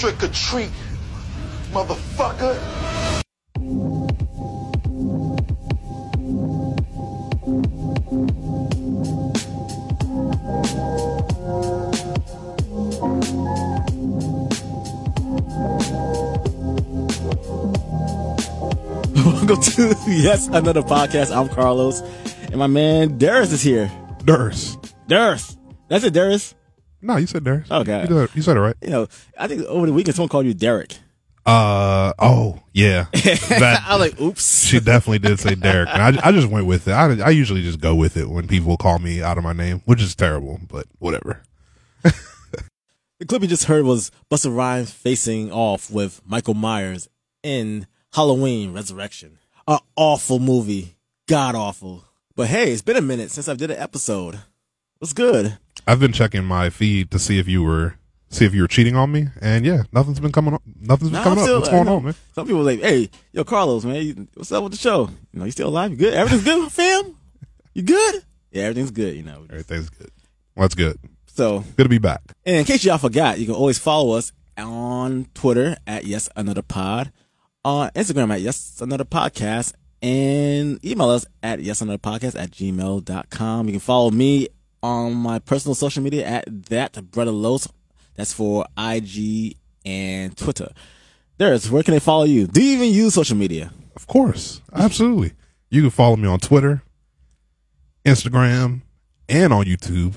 trick or treat, motherfucker. Welcome to yes another podcast. I'm Carlos, and my man Darius is here. Durs. Darius, that's it, Darius. No, you said Durs. Okay. You, it- you said it right. You know, I think over the weekend someone called you Derek. Uh oh yeah. That I like, oops. she definitely did say Derek, and I, I just went with it. I, I usually just go with it when people call me out of my name, which is terrible, but whatever. The clip you just heard was Busta Rhymes facing off with Michael Myers in Halloween Resurrection. An awful movie. God awful. But hey, it's been a minute since I did an episode. What's good? I've been checking my feed to see if you were see if you were cheating on me, and yeah, nothing's been coming up. Nothing's been Nah, coming still- up. What's going I on, man? Some people like, hey, yo, Carlos, man, you, what's up with the show? You know, you still alive? You good? Everything's good, fam? You good? Yeah, everything's good, you know. Everything's good. Well, that's good. So, Good to be back. and in case y'all forgot, you can always follow us on Twitter at Yes Another Pod, on Instagram at Yes Another Podcast, and email us at Yes Another Podcast at gmail.com. You can follow me on my personal social media at That Brother Los. That's for IG and Twitter. There's where can they follow you? Do you even use social media? Of course, absolutely. You can follow me on Twitter, Instagram, and on YouTube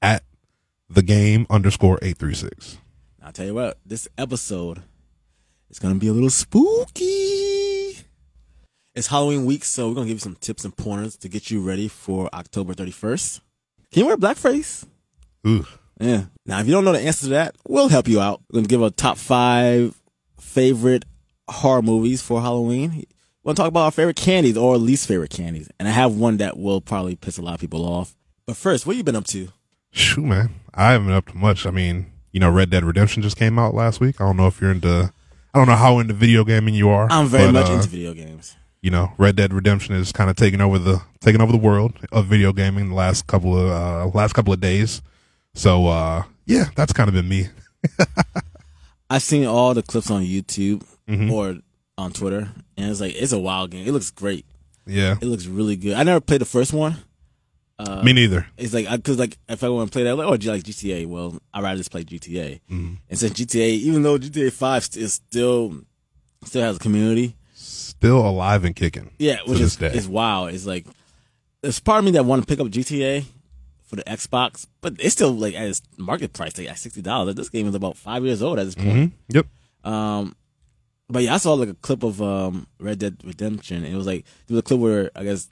at the game underscore eight three six. I'll tell you what, this episode is going to be a little spooky. It's Halloween week, so we're going to give you some tips and pointers to get you ready for October 31st. Can you wear blackface? Ooh, Yeah. Now, if you don't know the answer to that, we'll help you out. We're going to give a top five favorite horror movies for Halloween. We're going to talk about our favorite candies or least favorite candies. And I have one that will probably piss a lot of people off. But first, what you been up to? shoot, man, I haven't been up to much. I mean, you know, Red Dead Redemption just came out last week. I don't know if you're into. I don't know how into video gaming you are. I'm very but, much uh, into video games. You know, Red Dead Redemption is kind of taking over the taking over the world of video gaming the last couple of uh, last couple of days. So uh, yeah, that's kind of been me. I've seen all the clips on YouTube Mm-hmm. or on Twitter, and it's like it's a wild game. It looks great. Yeah, It looks really good. I never played the first one. Uh, me neither. It's like because like if I want to play that, I'm like oh, do you like GTA? Well, I'd rather just play GTA. Mm-hmm. And since GTA, even though GTA Five is still still has a community, Still alive and kicking. yeah, which is day. is wild. It's like there's part of me that want to pick up GTA for the Xbox, but it's still like at its market price, like at sixty dollars. This game is about five years old at this point. Mhm. Yep. Um, but yeah, I saw like a clip of um Red Dead Redemption. And it was like there was a clip where I guess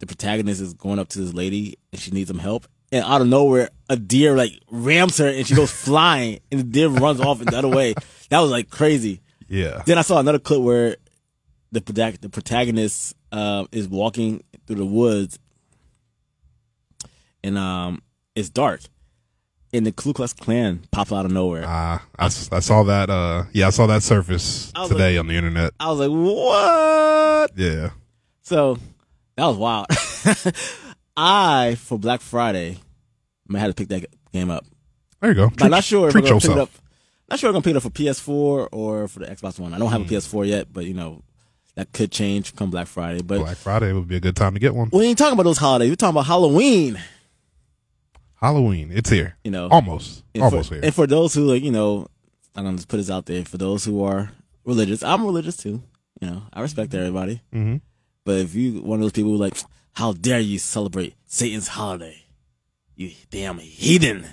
the protagonist is going up to this lady and she needs some help, and out of nowhere a deer like rams her and she goes flying, and the deer runs off in the other way. That was like crazy. Yeah. Then I saw another clip where the the protagonist uh, is walking through the woods, and um it's dark, and the Ku Klux Klan pops out of nowhere. Uh, I, I saw that. Uh, yeah, I saw that surface today on the internet. I was like, what? Yeah. So that was wild. I for Black Friday, I have to pick that game up. There you go. But I'm not sure if I'm treat gonna pick it up. Not sure if I'm gonna pick it up for PS4 or for the Xbox One. I don't have a PS4 yet, but you know that could change come Black Friday. But Black Friday would be a good time to get one. we ain't talking about those holidays. We're talking about Halloween. Halloween, it's here. You know, Almost. And Almost for, here. And for those who like, you know, I'm gonna just put this out there. For those who are religious, I'm religious too. You know, I respect everybody. Mhm. But if you one of those people who like, how dare you celebrate Satan's holiday? You damn heathen.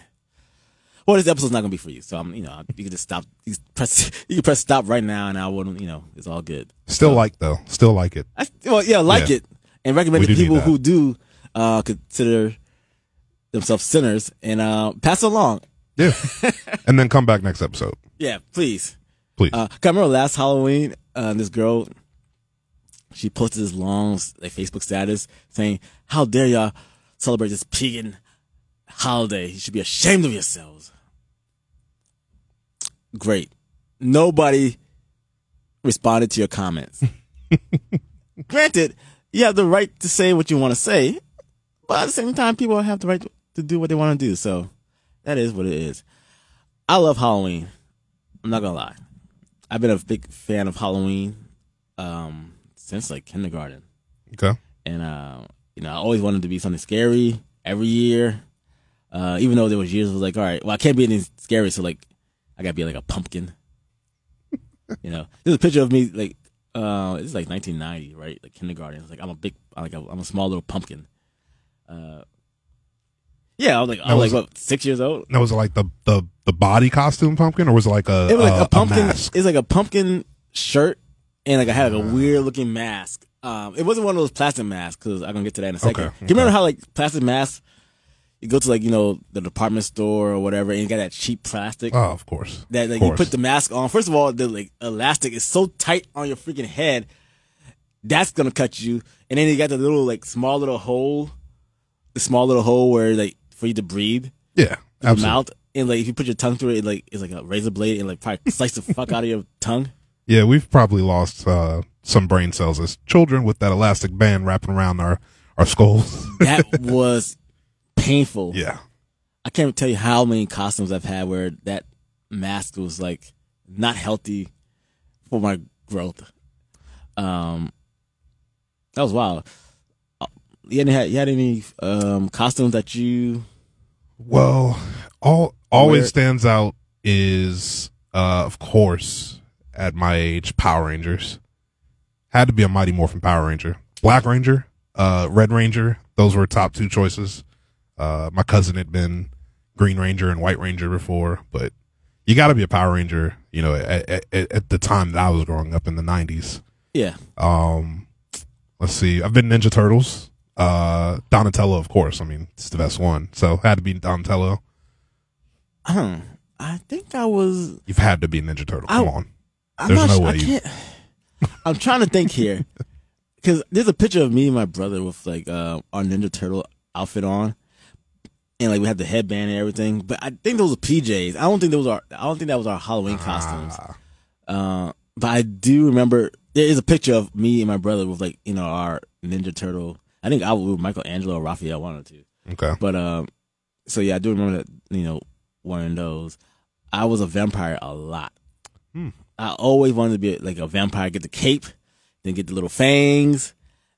Well, this episode's not gonna be for you, so I'm, you know, you can just stop. You can press, you can press stop right now, and I wouldn't, you know, it's all good. Still like though. Still like it. I, well, yeah, like Yeah. it, and recommend to people who do uh, consider themselves sinners, and uh, pass it along. Yeah. and then come back next episode, Yeah, please. please. Uh, I remember last Halloween, uh, this girl, she posted this long like Facebook status saying, "How dare y'all celebrate this pagan holiday? You should be ashamed of yourselves." Great. Nobody responded to your comments. Granted, you have the right to say what you want to say, but at the same time, people have the right to do what they want to do. So that is what it is. I love Halloween I'm not gonna lie. I've been a big fan of Halloween um, since like kindergarten, Okay. and uh, you know, I always wanted to be something scary every year. Uh, even though there was years, I was like, all right, well, I can't be anything scary, so like, I gotta be like a pumpkin. you know, there's a picture of me like, uh, it's like 1990, right? Like kindergarten. It's like I'm a big, like a, I'm a small little pumpkin. Uh, yeah, I was like, I was was- like what, six years old. Now was it like the the the body costume pumpkin, or was it like a It was like a, a pumpkin. it's like a pumpkin shirt, and like I had like a weird looking mask. Um, it wasn't one of those plastic masks because I'm gonna get to that in a second. Okay, Do you remember how like plastic masks? You go to like you know the department store or whatever, and you got that cheap plastic Oh, of course. that like of you put the mask on. First of all, the like elastic is so tight on your freaking head, that's gonna cut you. And then you got the little like small little hole, the small little hole where like for you to breathe yeah, absolutely. mouth, and like if you put your tongue through it, it like it's like a razor blade, and like probably slice the fuck out of your tongue. Yeah, we've probably lost uh, some brain cells as children with that elastic band wrapping around our our skulls. That was painful. yeah, I can't tell you how many costumes I've had where that mask was like not healthy for my growth. Um, that was wild. Uh, You hadn't you had any um costumes that you Well, all always Where- stands out is, uh, of course, at my age, Power Rangers. Had to be a Mighty Morphin Power Ranger. Black Ranger, uh, Red Ranger. Those were top two choices. Uh, my cousin had been Green Ranger and White Ranger before, but you got to be a Power Ranger. You know, at, at, at the time that I was growing up in the '90s. yeah Um, let's see. I've been Ninja Turtles. Uh, Donatello, of course. I mean, it's the best one. So had to be Donatello. huh, I think I was You've had to be Ninja Turtle. Come I- on. I'm There's no way I you- can't. I'm trying to think here because there's a picture of me and my brother with like uh, our Ninja Turtle outfit on, and like we had the headband and everything. But I think those were PJs. I don't think those are. I don't think that was our Halloween costumes. Ah, Uh, but I do remember there is a picture of me and my brother with like you know our Ninja Turtle. I think I was Michelangelo or Raphael, one or two. okay. But um, so yeah, I do remember that. You know, wearing those. I was a vampire a lot. Hmm. I always wanted to be like a vampire. Get the cape, then get the little fangs,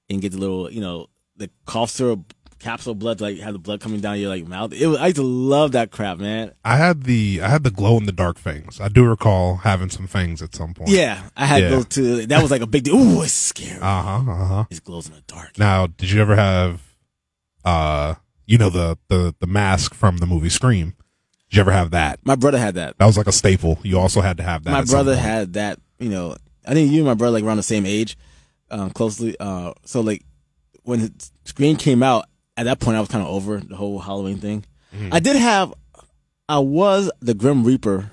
and get the little you know the cough syrup capsule blood, like have the blood coming down your like mouth. It was, I used to love that crap, man. I had the I had the glow in the dark fangs. I do recall having some fangs at some point. Yeah, I had Yeah. those too. That was like a big deal. Ooh, it's scary. Uh huh. Uh huh. it glows in the dark. Now, did you ever have, uh, you know the the the mask from the movie Scream? Did you ever have that? My brother had that. That was like a staple. You also had to have that. my brother had that. You know, I think you and my brother like around the same age, um, closely. Uh, so like when Scream came out, at that point I was kind of over the whole Halloween thing. I did have, I was the Grim Reaper,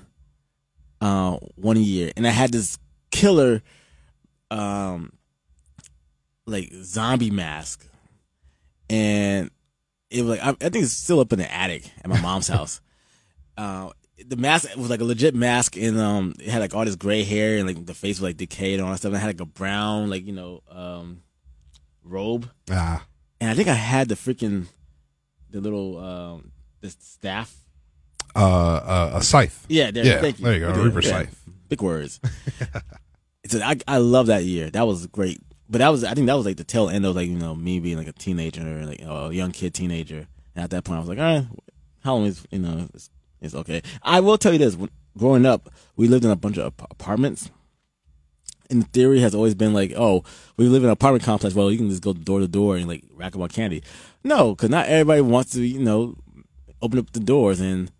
uh, one year, and I had this killer, um, like zombie mask, and it was like I, I think it's still up in the attic at my mom's house. Uh, the mask was like a legit mask, and um, it had like all this gray hair, and like the face was like decayed and all that stuff. And it had like a brown, like you know, um, robe, Ah, and I think I had the freaking the little um, the staff. uh, uh, a scythe. Yeah, there, Yeah, thank you. there you go, Okay, Reaper yeah. scythe. Big words. it's a, I I love that year. That was great. But that was I think that was like the tail end of like you know me being like a teenager, or like a young kid teenager. And at that point, I was like, all right, Halloween's you know it's, it's okay. I will tell you this: when, growing up, we lived in a bunch of ap- apartments. The theory has always been like, oh, we live in an apartment complex. Well, you can just go door to door and like rack up on candy. No, because not everybody wants to, you know, open up the doors and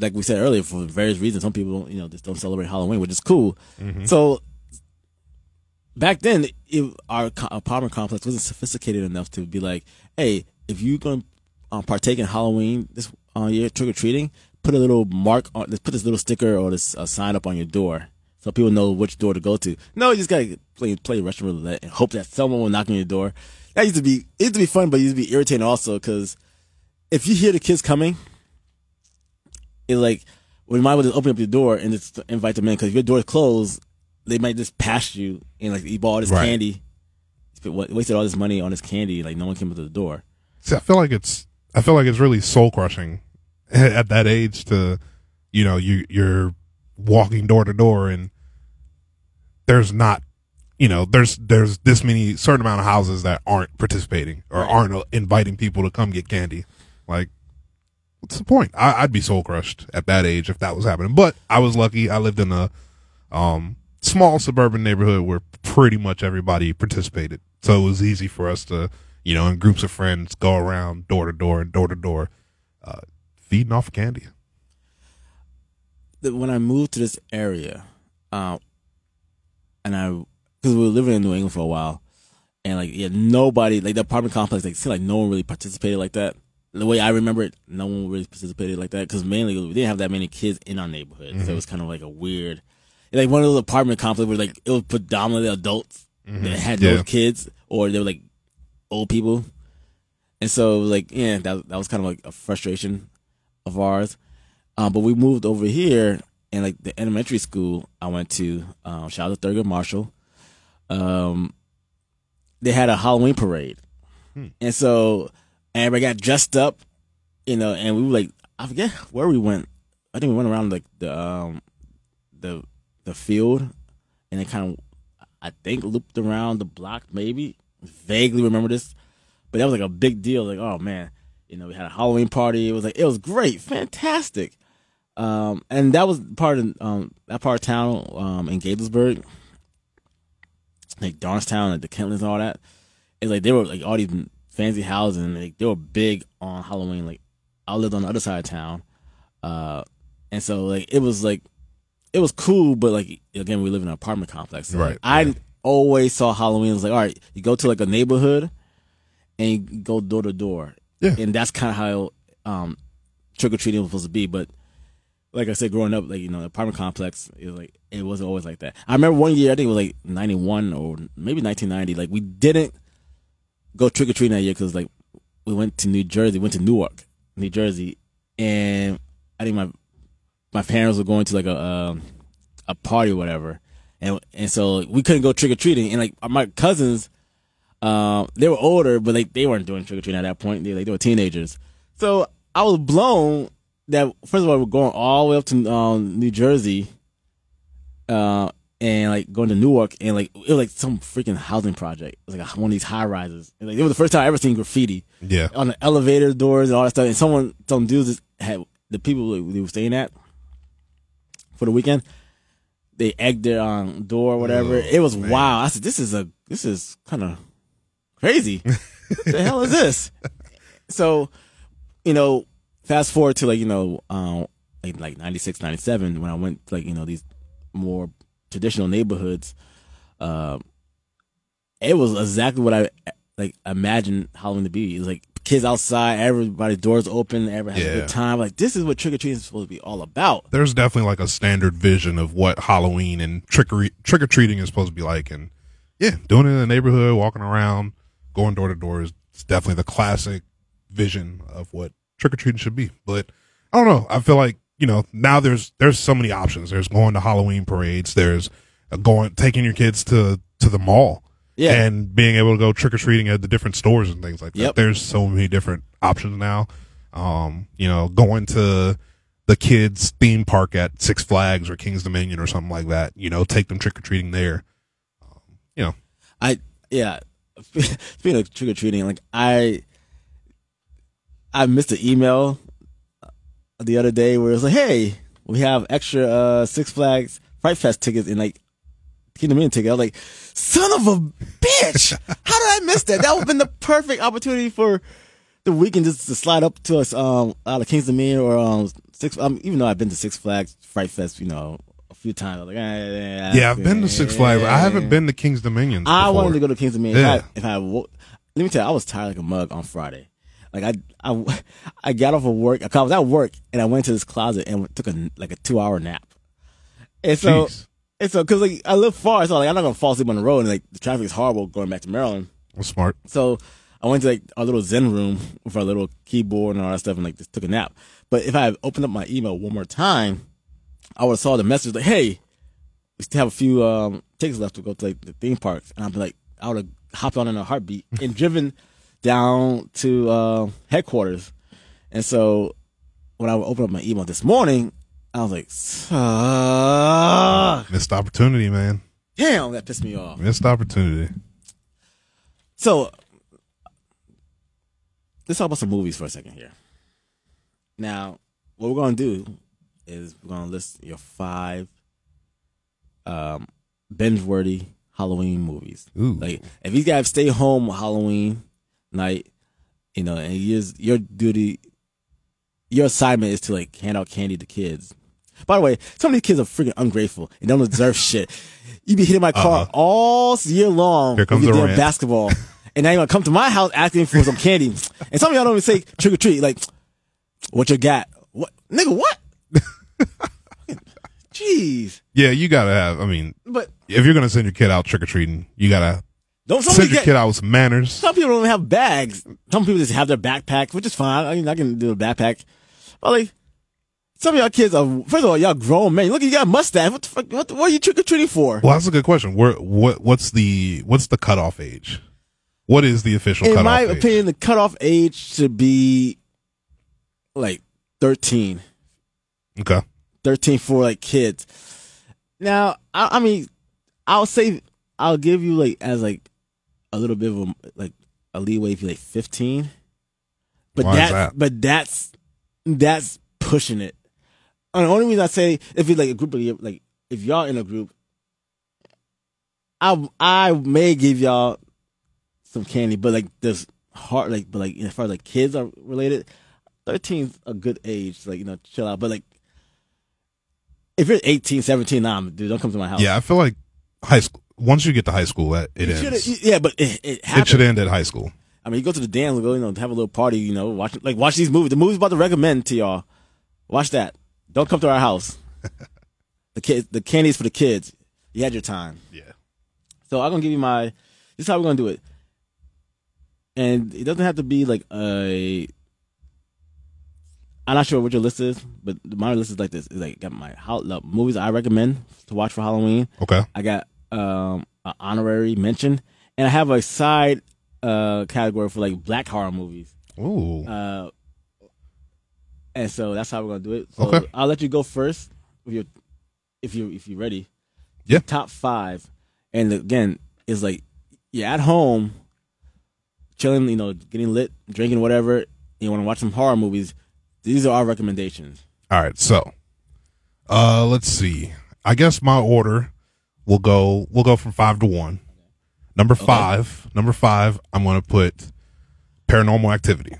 like we said earlier, for various reasons, some people, you know, just don't celebrate Halloween, which is cool. So back then, it, our apartment complex wasn't sophisticated enough to be like, hey, if you're going to uh, partake in Halloween this uh, year, trick or treating, put a little mark on, let's put this little sticker or this uh, sign up on your door so people know which door to go to. No, you just gotta play play Russian roulette and hope that someone will knock on your door. That used to be it used to be fun, but it used to be irritating also because if you hear the kids coming, it like we might well just open up your door and just invite them in because if your door is closed, they might just pass you and like eat all this Right. candy, wasted all this money on this candy, like no one came up to the door. See, I feel like it's I feel like it's really soul crushing at that age to, you know, you you're walking door to door and there's not you know there's there's this many certain amount of houses that aren't participating or aren't inviting people to come get candy. Like what's the point? I, i'd be soul crushed at that age if that was happening. But i was lucky. I lived in a um small suburban neighborhood where pretty much everybody participated. So it was easy for us to you know in groups of friends go around door to door and door to door uh, feeding off candy that when I moved to this area, um, and I because we were living in New England for a while, and like yeah, nobody like the apartment complex like seemed like no one really participated like that. The way I remember it, no one really participated like that because mainly we didn't have that many kids in our neighborhood, so it was kind of like a weird, like one of those apartment complexes where like it was predominantly adults that had Yeah. those kids, or they were like old people, and so like yeah, that that was kind of like a frustration of ours. Um, but we moved over here, and like the elementary school I went to, um, shout out to Thurgood Marshall. Um, they had a Halloween parade, and so everybody got dressed up, you know, and we were like, I forget where we went. I think we went around like the um, the the field, and it kind of, I think, looped around the block. Maybe vaguely remember this, but that was like a big deal. Like, oh man, you know, we had a Halloween party. It was like it was great, fantastic. Um, and that was part of um that part of town um in Gaithersburg, like Darnestown, like the Kentlands and all that. It's like they were like all these fancy houses and like they were big on Halloween. Like I lived on the other side of town, uh, and so like it was like it was cool, but like again, we live in an apartment complex. So, like, Right, I always saw Halloween was like, all right, you go to like a neighborhood and you go door to door. Yeah. And that's kind of how um, trick or treating was supposed to be. But like I said, growing up, like you know, the apartment complex, it was like it wasn't always like that. I remember one year, I think it was like ninety one or maybe nineteen ninety. Like we didn't go trick or treating that year because like we went to New Jersey, went to Newark, New Jersey, and I think my my parents were going to like a um, a party or whatever, and and so we couldn't go trick or treating, and like my cousins, um, they were older, but like they weren't doing trick or treating at that point. They like they were teenagers, so I was blown that first of all we're going all the way up to um, New Jersey, uh, and like going to Newark, and like it was like some freaking housing project. It was like one of these high rises. And, like it was the first time I ever seen graffiti yeah on the elevator doors and all that stuff. And someone, some dudes just had the people that we were staying at for the weekend. They egged their um, door or whatever. Oh, it was man. wow. I said, "This is a this is kind of crazy. what the hell is this?" So, you know, fast forward to like you know, um, like like 96, 97, when I went to, like you know these more traditional neighborhoods. Um, it was exactly what I like imagined Halloween to be. It was like kids outside, everybody's doors open, everybody has a good time. Like this is what trick or treating is supposed to be all about. there's definitely like a standard vision of what Halloween and trick or trick or treating is supposed to be like, and yeah, doing it in the neighborhood, walking around, going door to door is definitely the classic vision of what trick or treating should be. But I don't know. I feel like you know now there's there's so many options. There's going to Halloween parades. There's uh, going taking your kids to to the mall. Yeah. And being able to go trick or treating at the different stores and things like that. Yep. There's so many different options now. Um, you know, going to the kids theme park at Six Flags or King's Dominion or something like that. You know, take them trick or treating there. Um, you know, I yeah. Speaking of trick or treating, like I, I missed an email the other day where it was like, "Hey, we have extra uh, Six Flags Fright Fest tickets and like Kings Dominion ticket." I was like, "Son of a bitch! How did I miss that? That would have been the perfect opportunity for the weekend just to slide up to us um out of King's Dominion or um Six. Um, even though I've been to Six Flags Fright Fest, you know, a few times. I was like, eh, yeah, I've been to Six Flags. I haven't been to King's Dominion. I wanted to go to Kings Dominion. Yeah. If I, if I let me tell you, I was tired like a mug on Friday. Like I, I, I got off of work. I was at work and I went to this closet and took a like a two hour nap. And so, Jeez. and so, cause like I live far, so like I'm not gonna fall asleep on the road and like the traffic is horrible going back to Maryland. That's smart. So I went to like our little Zen room with our little keyboard and all that stuff and like just took a nap. But if I had opened up my email one more time, I would have saw the message like, "Hey, we still have a few um, tickets left to go to like the theme parks," and I'd be like, I would have hopped on in a heartbeat and driven down to uh, headquarters. And so when I would open up my email this morning, I was like, "Suck." Missed opportunity, man. damn, that pissed me off. Missed opportunity. So let's talk about some movies for a second here. Now, what we're gonna do is we're gonna list your five um binge-worthy Halloween movies. Ooh. Like if you guys stay home Halloween night, you know, and your your duty, your assignment is to like hand out candy to kids. By the way, some of these kids are freaking ungrateful and don't deserve shit. You be hitting my car Uh-huh. all year long Here comes with your the damn rant. basketball, and now you to come to my house asking for some candy. And some of y'all don't even say trick or treat. Like, what you got? What nigga? What? Jeez. Yeah, you gotta have. I mean, But if you're gonna send your kid out trick or treating, you gotta don't send somebody your get, kid out with some manners. Some people don't even have bags. Some people just have their backpack, which is fine. I mean, I can do a backpack. But like, some of y'all kids are, first of all, y'all grown men. Look, you got a mustache. What the fuck? What, what are you trick or treating for? Well, that's a good question. Where what what's the what's the cutoff age? What is the official cutoff age? In cutoff my age? opinion, the cutoff age should be like 13. Okay. 13 for like kids. Now, I, I mean, I'll say, I'll give you like, as like a little bit of a, like a leeway if you're like 15. But Why is that, but that's, that's pushing it. And the only reason I say if it's like a group of like if y'all in a group, I I may give y'all some candy, but like this hard like but like as far as like kids are related, 13's a good age like you know chill out. But like if you're 18, 17, nah, dude, don't come to my house. Yeah, I feel like high school. Once you get to high school, that it You ends. yeah, but it, it It should end at high school. I mean, you go to the dance, go, you know, have a little party, you know, watch like watch these movies. The movies about to recommend to y'all. Watch that. Don't come to our house. the kids, the candies for the kids. You had your time. Yeah. So I'm gonna give you my. This is how we're gonna do it. And it doesn't have to be like a. I'm not sure what your list is, but my list is like this. It's like got my how, movies I recommend to watch for Halloween. Okay. I got um an honorary mention, and I have a side uh category for like black horror movies. Ooh. Uh, and so that's how we're gonna do it. So Okay. I'll let you go first with your if you if you're ready. Yeah. Top five, and again, it's like you're at home, chilling, you know, getting lit, drinking whatever. You want to watch some horror movies. These are our recommendations. All right. So, uh, let's see. I guess my order will go. We'll go from five to one. Number five. Number five. I'm going to put Paranormal Activity.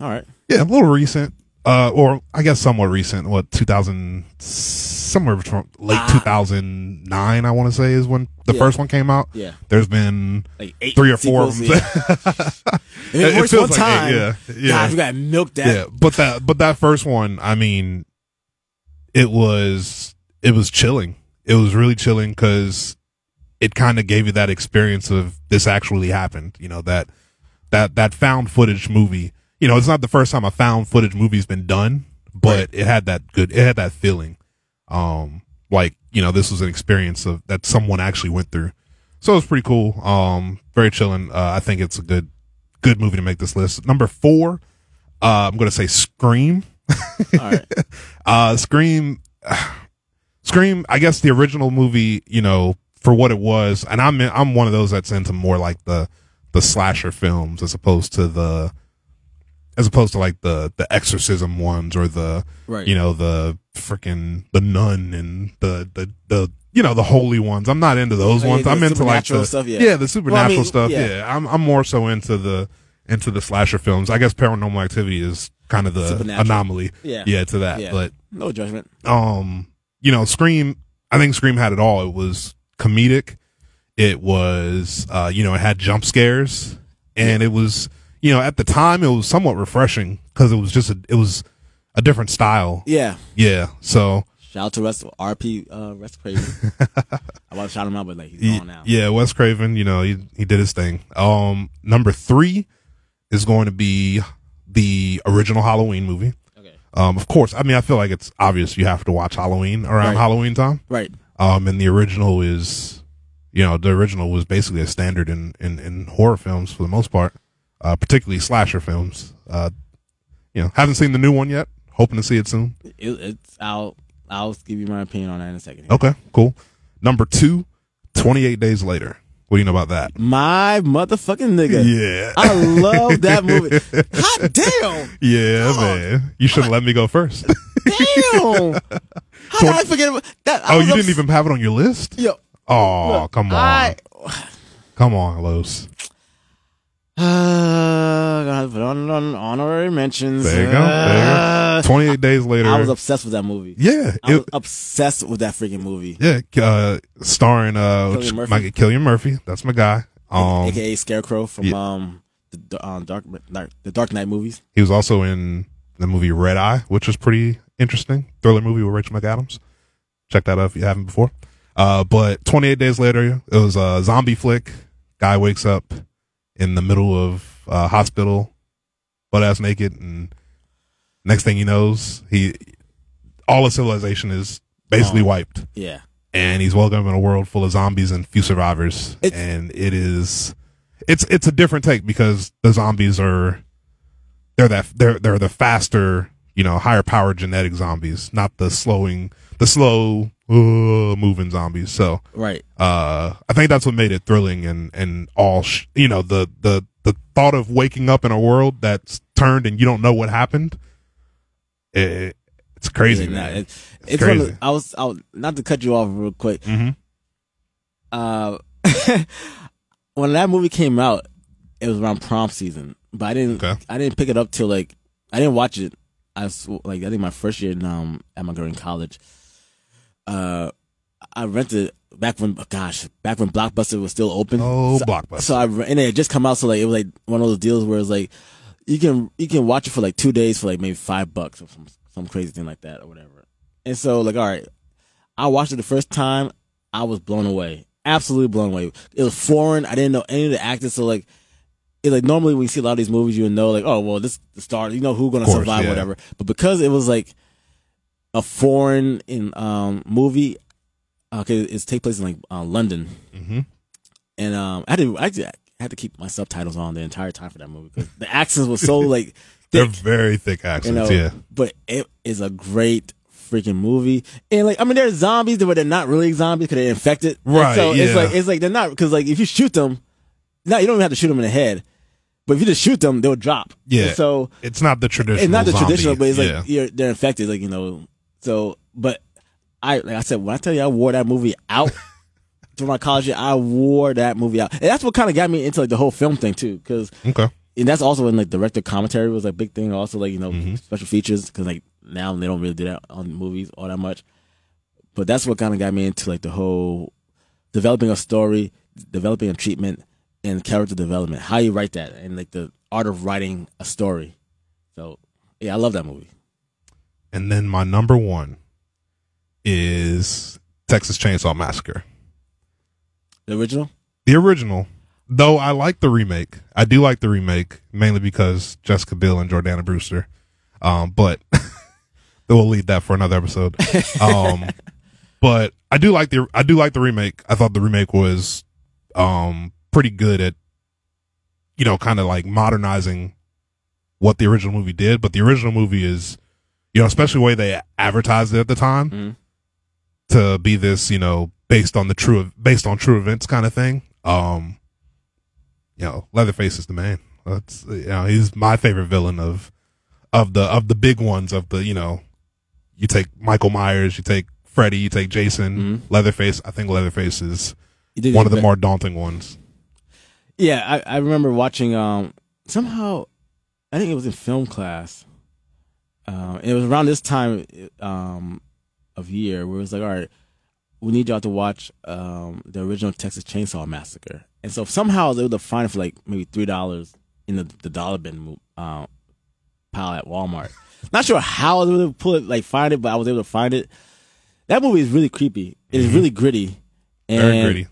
All right. Yeah, a little recent. Uh, or I guess somewhat recent. What 2000? Somewhere between late 2009. I want to say is when the Yeah. first one came out. Yeah. There's been Like eight three or four of them. yeah. It- it, works feels one like time, eight, yeah, yeah. God, you got milked that. yeah, but that but that first one, I mean, it was it was chilling. It was really chilling because it kind of gave you that experience of this actually happened. You know that that that found footage movie. You know, it's not the first time a found footage movie's been done, but it had that good. It had that feeling. Um, like you know, this was an experience of that someone actually went through. So it was pretty cool. Um, very chilling. Uh, I think it's a good good movie to make this list. Number four, uh, I'm gonna say Scream. All right. Uh, Scream, Scream. I guess the original movie, you know, for what it was, and I'm I'm one of those that's into more like the the slasher films as opposed to the as opposed to like the the exorcism ones or the Right. you know the freaking the nun and the the the you know the holy ones. I'm not into those Oh, yeah, ones. I'm into like the stuff, yeah. the supernatural mean, stuff. yeah. Yeah. I'm I'm more so into the into the slasher films. I guess Paranormal Activity is kind of the anomaly. Yeah. yeah, to that. Yeah. But No judgment. um, you know, Scream. I think Scream had it all. It was comedic. It was, uh, you know, it had jump scares, and it was, you know, at the time it was somewhat refreshing because it was just a, it was a different style. Yeah. Yeah. So Shout out to Rest RP uh Rest Craven. I want to shout him out, but like he's y- gone now. yeah, Wes Craven, you know, he he did his thing. Um, number three is going to be the original Halloween movie. Um, of course, I mean, I feel like it's obvious you have to watch Halloween around Right. Halloween time. Right. Um, and the original is, you know, the original was basically a standard in, in, in horror films for the most part, uh, particularly slasher films. Uh, you know, haven't seen the new one yet. Hoping to see it soon. It, it's out I'll give you my opinion on that in a second. Okay, cool. Number two, 28 Days Later. What do you know about that? My motherfucking nigga. Yeah. I love that movie. Hot damn. yeah, man. You should have let me go first. Damn. How did I forget about that? I oh, you ups- didn't even have it on your list? Yo. Oh, look, come on. I, Come on, Los. Uh, gonna put on, on honorary mentions. There you go. There you Uh, go. 28 Days Later. I was obsessed with that movie. yeah. I was obsessed with that freaking movie. yeah. Uh, starring, uh, Cillian Murphy. Mike, Cillian Murphy. That's my guy. Um, AKA Scarecrow from yeah. um the the, um, Dark Dark- the Dark Knight movies. he was also in the movie Red Eye, which was pretty interesting. Thriller movie with Rachel McAdams. Check that out if you haven't before. Uh, but 28 days later, it was a zombie flick. Guy wakes up in the middle of uh, hospital, butt ass naked, and next thing he knows, he all of civilization is basically Oh. wiped, Yeah. and he's welcome in a world full of zombies and few survivors. It's- and it is, it's it's a different take because the zombies are they're that they're they're the faster, you know, higher powered genetic zombies, not the slowing, the slow uh, moving zombies. So, Right. uh, I think that's what made it thrilling and and all, sh- you know, the the the thought of waking up in a world that's turned and you don't know what happened. It, it's crazy, Yeah, nah, man. it- It's it's crazy. of, I was I was, not to cut you off real quick. Mm-hmm. Uh, when that movie came out, it was around prom season, but I didn't Okay. I didn't pick it up till like I didn't watch it. I was like I think my first year in, um at my girl in college. Uh, I rented back when gosh back when Blockbuster was still open. Oh, so, Blockbuster. So I and it had just come out, so like it was like one of those deals where it's like you can you can watch it for like two days for like maybe five bucks or some some crazy thing like that or whatever. And so like all right, I watched it the first time. I was blown away, absolutely blown away. It was foreign. I didn't know any of the actors, so like. It's like normally when you see a lot of these movies, you know, like, oh well, this the star, you know who's gonna course, survive, yeah. whatever. But because it was like a foreign in um movie, okay, it's take place in like uh, London, hmm and um, I had to I had to keep my subtitles on the entire time for that movie because the accents were so like They're very thick you accents. know. yeah. But it is a great freaking movie, and like I mean, there's zombies, but they're not really zombies because they're infected. And Right, So it's like it's like they're not because like if you shoot them, now you don't even have to shoot them in the head. But if you just shoot them, they'll drop. Yeah. And so It's not the traditional. it's not the zombie. traditional, but it's like Yeah. you're, they're infected, like you know. So, but I like I said when I tell you I wore that movie out through my college year, I wore that movie out, and that's what kind of got me into like the whole film thing too, because okay. and that's also when like director commentary was a big thing. Also, like you know Mhm. special features because like now they don't really do that on movies all that much. But that's what kind of got me into like the whole developing a story, developing a treatment, and character development. How you write that, and like the art of writing a story. So yeah, I love that movie. And then my number one is Texas Chainsaw Massacre. The original. The original, though I like the remake. I do like the remake mainly because Jessica Biel and Jordana Brewster. Um, but we'll leave that for another episode. Um, but I do like the I do like the remake. I thought the remake was um pretty good at you know kind of like modernizing what the original movie did. But the original movie is you know especially the way they advertised it at the time Mhm. to be this you know based on the true based on true events kind of thing. Um, you know, Leatherface is the man. That's you know he's my favorite villain of of the of the big ones of the you know you take Michael Myers, you take Freddy, you take Jason, Mhm. Leatherface. I think Leatherface is one of the more daunting ones. Yeah, I, I remember watching. Um, somehow, I think it was in film class. Um, it was around this time um, of year where it was like, all right, we need y'all to watch um, the original Texas Chainsaw Massacre. And so somehow I was able to find it for like maybe three dollars in the, the dollar bin uh, pile at Walmart. Not sure how I was able to pull it, like find it, but I was able to find it. That movie is really creepy. It is Mhm. really gritty. And Very gritty.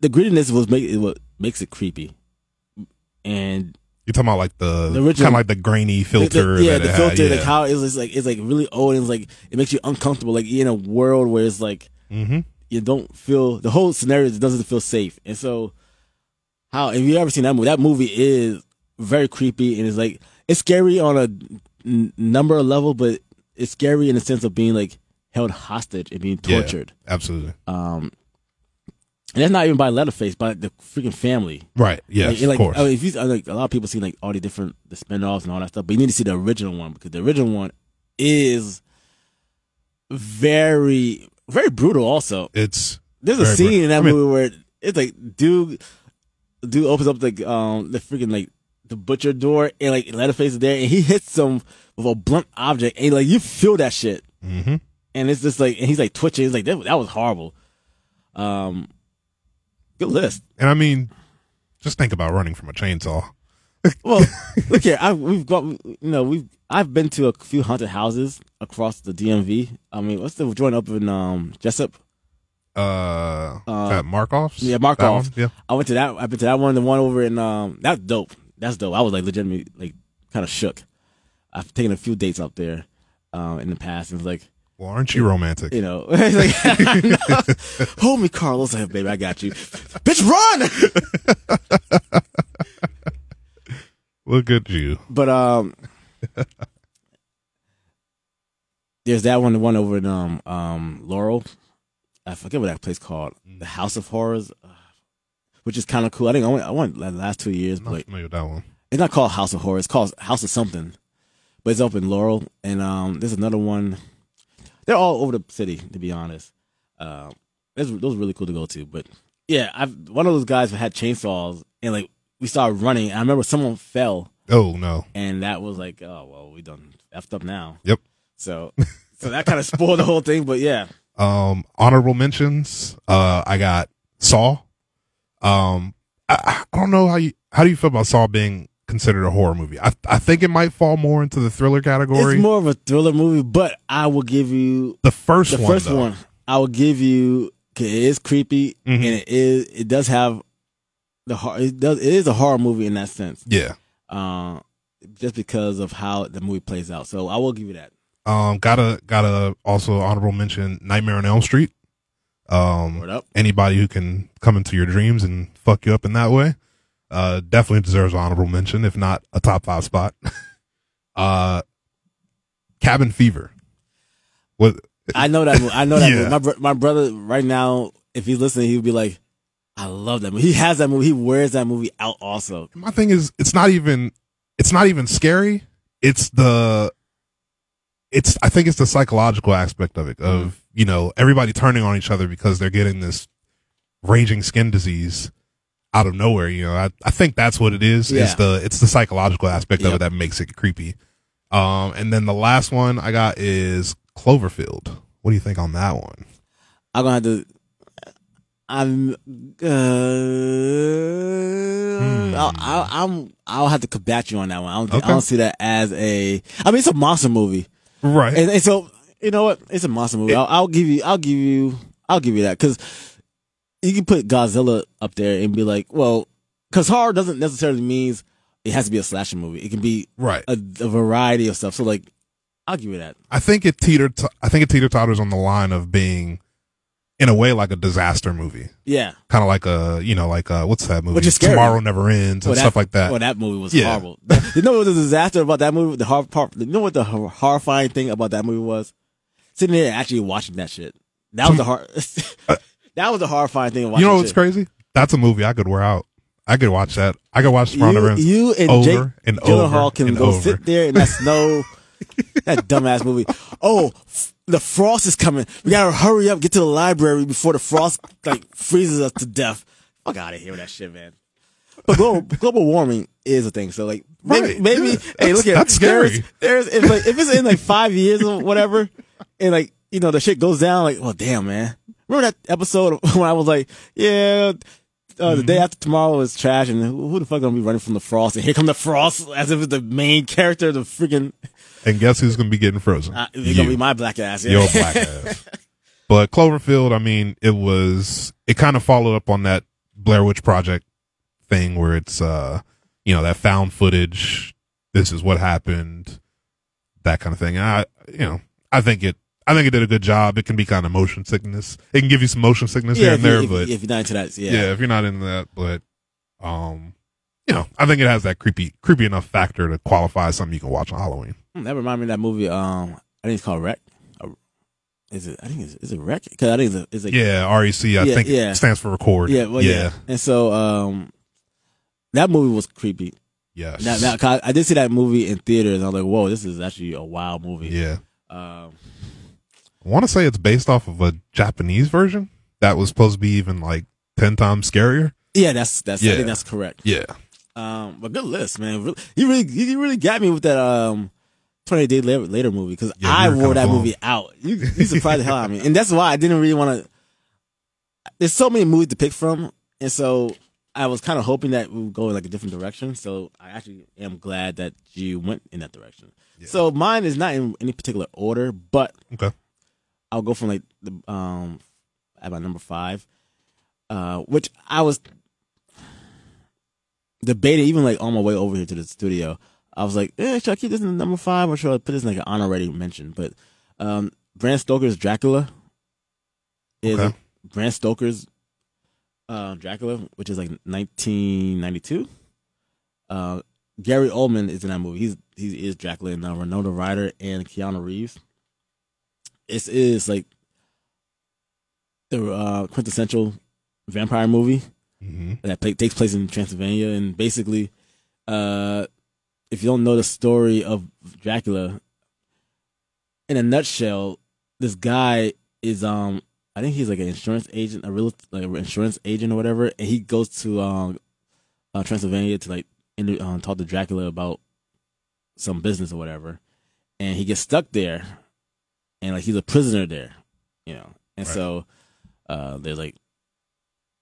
The grittiness was make is what makes it creepy. And You're talking about like the, The original- kind of like the grainy filter. the, yeah, that the filter, had, like how it's like it's like really old and it's like it makes you uncomfortable. Like you're in a world where it's like hmm you don't feel the whole scenario doesn't feel safe. And so, how if you ever seen that movie? That movie is very creepy and it's like it's scary on a n- number of level, but it's scary in the sense of being like held hostage and being Yeah, tortured. absolutely. Um, and that's not even by Leatherface, but the freaking family. Right. Yes. like, like, of course. I mean, if you like, a lot of people see like all the different the spin-offs and all that stuff, but you need to see the original one because the original one is very, very brutal. Also, it's there's a scene brutal. in that I mean- movie where it's like dude, dude opens up the um the freaking like the butcher door and like Leatherface is there and he hits him with a blunt object and like you feel that shit hmm and it's just like and he's like twitching. He's like that, that was horrible. Um, good list. and I mean, just think about running from a chainsaw. Well, look here. I, we've got you know we've I've been to a few haunted houses across the DMV. I mean, what's the joint up in um Jessup? Uh, Uh, Markoff's. Yeah, one? Yeah. I went to that. I've been to that one. The one over in um that's dope. That's dope. I was like legitimately like kind of shook. I've taken a few dates up there um in the past. and It was like Well, aren't you romantic? you know, it's like, hold me, Carlos. I baby, I got you. Bitch, run! Look at you. But um, there's that one, the one over in um um Laurel. I forget what that place called, the House of Horrors, uh, which is kind of cool. I think I went I went the last two years, I'm but not familiar with that one. it's not called House of Horrors. It's called House of something, but it's up in Laurel. And um, there's another one. They're all over the city, to be honest. Um, those those are really cool to go to. But yeah, I've one of those guys had chainsaws, and like we started running. And I remember someone fell, Oh no. and that was like, oh well, we done effed up now. Yep. So so that kind of spoiled the whole thing. But yeah, Um, honorable mentions. Uh, I got Saw. Um, I, I don't know how you how do you feel about Saw being considered a horror movie? I I think it might fall more into the thriller category. it's more of a thriller movie. But I will give you the first the one. first though. one. I will give you. 'cause It is creepy, Mhm. and it is. It does have the hor- It does. It is a horror movie in that sense. Yeah. Uh, just because of how the movie plays out. So I will give you that. Um, gotta gotta also honorable mention Nightmare on Elm Street. Um, up. anybody who can come into your dreams and fuck you up in that way, uh, definitely deserves honorable mention, if not a top five spot. uh, Cabin Fever. What? I know that. movie. I know that. Yeah. movie. My my brother right now, if he's listening, he would be like, "I love that movie." He has that movie. He wears that movie out. Also, My thing is, it's not even, it's not even scary. It's the, it's. I think it's the psychological aspect of it. Mm-hmm. Of you know everybody turning on each other because they're getting this raging skin disease out of nowhere. You know, I, I think that's what it is. It's the it's the psychological aspect of it that makes it creepy. Um, and then the last one I got is Cloverfield. What do you think on that one? I'm gonna have to. I'm. Uh, I'll, I'll, I'm. I'll have to combat you on that one. I don't, Okay. I don't see that as a. I mean, it's a monster movie, Right. and, and so you know what? It's a monster movie. I'll, I'll give you. I'll give you. I'll give you that because you can put Godzilla up there and be like, well, because horror doesn't necessarily means it has to be a slasher movie. It can be right. a, a variety of stuff. So like, I'll give you that. I think it teeter. I think it teeter totters on the line of being, in a way, like a disaster movie. Yeah. kind of like a you know like uh what's that movie Which is scary. tomorrow never ends and Well, stuff like that Well, that movie was Yeah. horrible. you know what was a disaster about that movie? The hor- part, you know what the hor- horrifying thing about that movie was? Sitting there actually watching that shit. That was the hor- That was the horrifying thing. You know what's shit. crazy that's a movie i could wear out i could watch that i could watch tomorrow never You, and over Jake and Gyllenhaal over can and go over. sit there in that snow. that dumbass movie. Oh, f- the frost is coming. We gotta hurry up, get to the library before the frost like freezes us to death. Fuck out of here with that shit, man. But global, global warming is a thing. So like maybe Right. maybe Yeah. hey look at that's scary. There's, there's if like if it's in like five years or whatever, and like you know the shit goes down like well damn man. Remember that episode when I was like yeah. Uh, the Mm-hmm. day after tomorrow is trash, and who, who the fuck gonna be running from the frost? And here come the frost, as if it's the main character, of the freaking. and guess who's gonna be getting frozen Uh, it's gonna be my black ass. Yeah. your black ass but cloverfield i mean it was it kind of followed up on that blair witch project thing where it's uh you know that found footage this is what happened that kind of thing and i you know i think it I think it did a good job. It can be kind of motion sickness. It can give you some motion sickness here yeah, and if, you, there, if, but if you're not into that, yeah. yeah. if you're not into that, but um, you know, I think it has that creepy, creepy enough factor to qualify as something you can watch on Halloween. Hmm, That reminded me of that movie. Um, I think it's called REC. Uh, is it? I think it's is it rec? Because I think it's a, it's a Yeah, REC. I Yeah, think yeah. it stands for record. yeah, well, yeah. And so um, that movie was creepy. Yes. Now, now, 'cause I did see that movie in theaters, and I was like, "Whoa, this is actually a wild movie." yeah. Um, I want to say it's based off of a Japanese version that was supposed to be even like ten times scarier. yeah, that's that's. I Yeah. think that's correct. Yeah. Um, but good list, man. He really, he really got me with that um, twenty days later, later movie because Yeah, I wore that blown. movie out. You, you surprised the hell out of me, and that's why I didn't really want to. There's so many movies to pick from, and so I was kind of hoping that we would go in like a different direction. So I actually am glad that you went in that direction. So mine is not in any particular order, but Okay. I'll go from like the um at my number five, uh, which I was debating even like on my way over here to the studio. I was like, eh, should I keep this in the number five or should I put this in like an honorary mention? But um, Bram Stoker's Dracula is Okay. Bram Stoker's uh, Dracula, which is like 1992. Uh, Gary Oldman is in that movie. He's he is Dracula, and uh, Winona Ryder and Keanu Reeves. It is like the uh, quintessential vampire movie hmm that play, takes place in Transylvania, and basically, uh, if you don't know the story of Dracula, in a nutshell, this guy is um, I think he's like an insurance agent, a real like an insurance agent or whatever, and he goes to um, uh, Transylvania to like um, talk to Dracula about some business or whatever, and he gets stuck there, and like he's a prisoner there, you know, and Right. so uh, there's like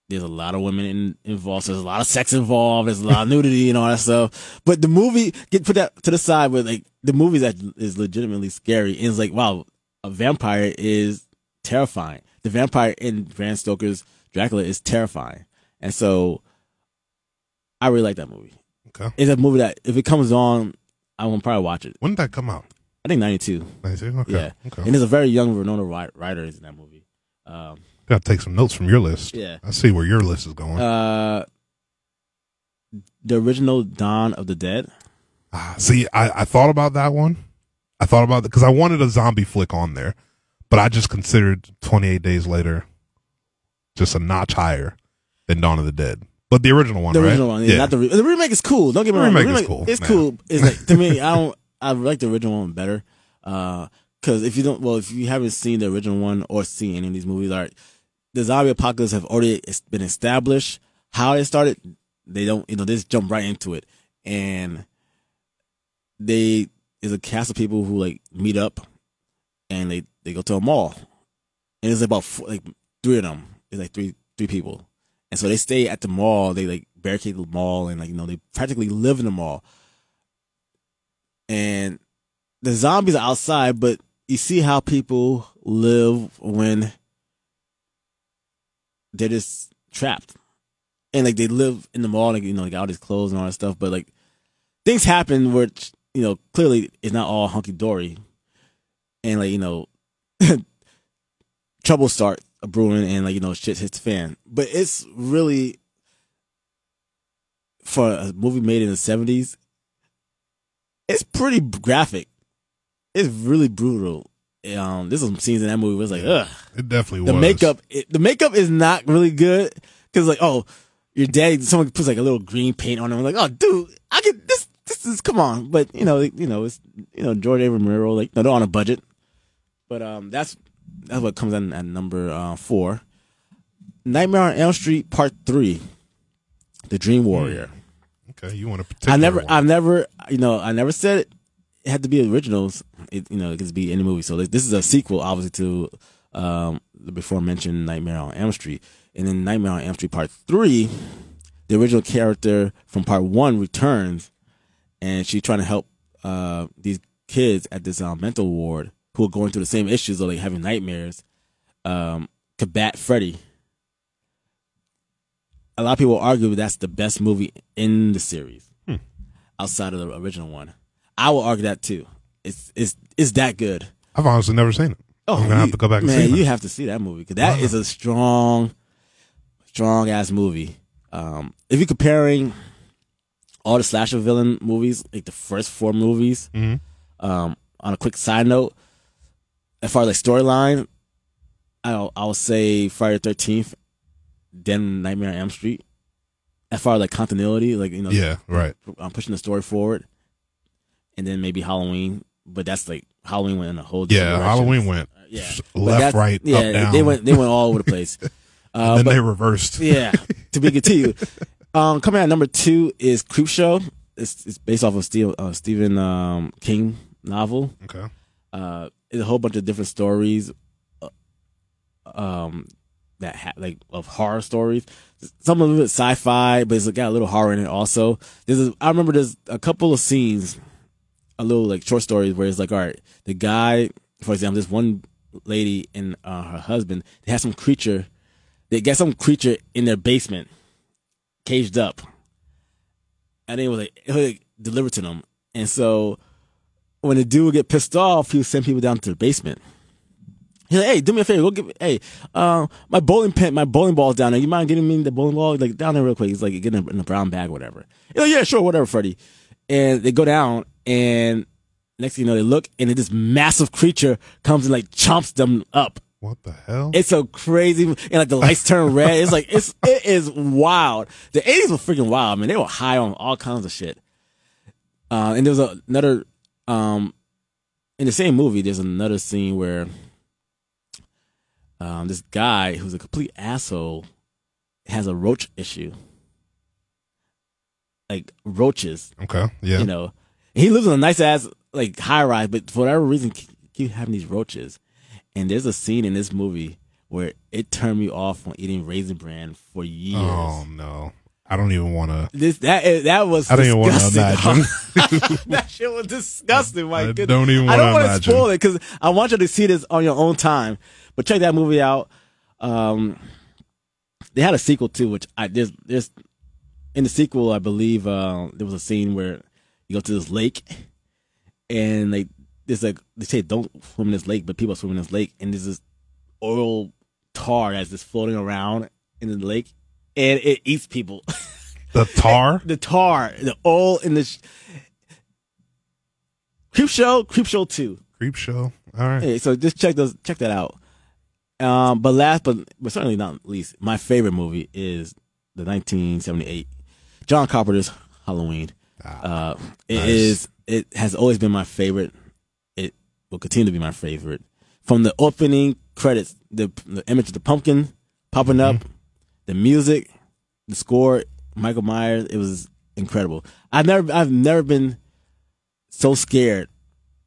there's a lot of women in, involved. So there's a lot of sex involved. There's a lot of nudity and all that stuff. But the movie get put that to the side. Where like the movie that is legitimately scary. And it's like wow, a vampire is terrifying. The vampire in Bram Stoker's Dracula is terrifying. And so I really like that movie. Okay. It's a movie that if it comes on, I will probably watch it. When did that come out? I think '92. 92? Okay. Yeah. Okay. And there's a very young Winona Ry- Ryder is in that movie. Um, Got to take some notes from your list. yeah. I see where your list is going. Uh, the original Dawn of the Dead. Ah, see, I, I thought about that one. I thought about it because I wanted a zombie flick on there, but I just considered 28 Days Later just a notch higher than Dawn of the Dead. But the original one, The right? original one, yeah, not the re- the remake is cool. Don't get me The wrong. remake is cool, It's man. cool. It's like to me, I don't. I like the original one better. Uh, because if you don't, well, if you haven't seen the original one or seen any of these movies, all right, the zombie apocalypse have already been established. How it started, they don't, you know, they just jump right into it, and they is a cast of people who like meet up, and they they go to a mall, and it's about four, like three of them. It's like three three people, and so they stay at the mall. They like barricade the mall, and like you know they practically live in the mall. And the zombies are outside, but you see how people live when they're just trapped, and like they live in the mall, like you know, like all these clothes and all that stuff. But like things happen, which you know clearly it's not all hunky dory, and like you know trouble start brewing and like you know shit hits the fan. But it's really for a movie made in the seventies. It's pretty graphic. It's really brutal. Um, there's some scenes in that movie where it's like, ugh. It definitely The was. makeup, it, the makeup is not really good because like, oh, your daddy, someone puts like a little green paint on him. like, oh, dude, I get this. This is come on, but you know, you know, it's you know George A. Romero, like, no, they're on a budget. But um, that's that's what comes in at number uh, four. Nightmare on Elm Street Part Three, The Dream Warrior. Okay, you want a particular I never, one. I've never, you know, I never said it, it had to be originals. It, you know, it could be any movie. So this is a sequel, obviously, to um, the before mentioned Nightmare on Elm Street, and then Nightmare on Elm Street Part Three. The original character from Part One returns, and she's trying to help uh, these kids at this uh, mental ward who are going through the same issues of like having nightmares. Um, combat Freddy. A lot of people argue that's the best movie in the series outside of the original one. I will argue that too. It's it's it's that good. I've honestly never seen it. Oh, I'm gonna you- have to go back and man, see it. you have to see that movie because that is a strong, strong ass movie. Um, if you're comparing all the slasher villain movies, like the first four movies, Mhm. um, on a quick side note, as far as like storyline, I'll I'll say Friday the Thirteenth, then Nightmare on Elm Street. As far as like continuity, like you know, Yeah, right. I'm pushing the story forward, and then maybe Halloween. But that's like Halloween went in a whole Yeah, direction. Halloween went yeah left, right, yeah up, down. they went they went all over the place. Uh, then but- they reversed. yeah, to be continued. Um, coming at number two is Creepshow. It's, it's based off of Steve, uh, Stephen um, King novel. Okay. Uh, it's a whole bunch of different stories, uh, um, that ha- like of horror stories. Some of it sci-fi, but it's got a little horror in it also. There's a, I remember there's a couple of scenes, a little like short stories where it's like, all right, the guy, for example, this one lady and uh, her husband, they have some creature, they got some creature in their basement, caged up, and it was like, it was like delivered to them, and so when the dude would get pissed off, he would send people down to the basement. He's like, hey, do me a favor, go give hey, uh, my bowling pin, my bowling ball's down there. You mind getting me the bowling ball? Like down there real quick. He's like, get in a, in a brown bag or whatever. He's like, yeah, sure, whatever, Freddie. And they go down and next thing you know, they look and this massive creature comes and like chomps them up. What the hell? It's so crazy, and like the lights turn red. It's like it's it is wild. The eighties were freaking wild, man. They were high on all kinds of shit. Uh, and there's a, another um, in the same movie. There's another scene where um, this guy who's a complete asshole has a roach issue, like roaches okay. Yeah. you know, he lives in a nice ass like high rise, but for whatever reason, keep, having these roaches. And there's a scene in this movie where it turned me off from eating raisin bran for years. oh no. I don't even want to. This that that was I don't even wanna disgusting. imagine. that shit was disgusting. My I goodness. don't even I don't want to spoil it because I want you to see this on your own time. But check that movie out. Um, they had a sequel too, which I there's there's in the sequel I believe uh, there was a scene where you go to this lake and like there's like they say don't swim in this lake, but people swim in this lake and there's this oil tar that's just floating around in the lake and it eats people. The tar. the tar, the oil in the sh- Creepshow, Creep Show Two. Creep show. All right. Hey, so just check those, check that out. Um, but last but but certainly not least, my favorite movie is the 1978 John Carpenter's Halloween. Uh, it Ah, nice. is it has always been my favorite. It will continue to be my favorite. From the opening credits, the the image of the pumpkin popping up, Mm-hmm. the music, the score, Michael Myers, it was incredible. I've never I've never been so scared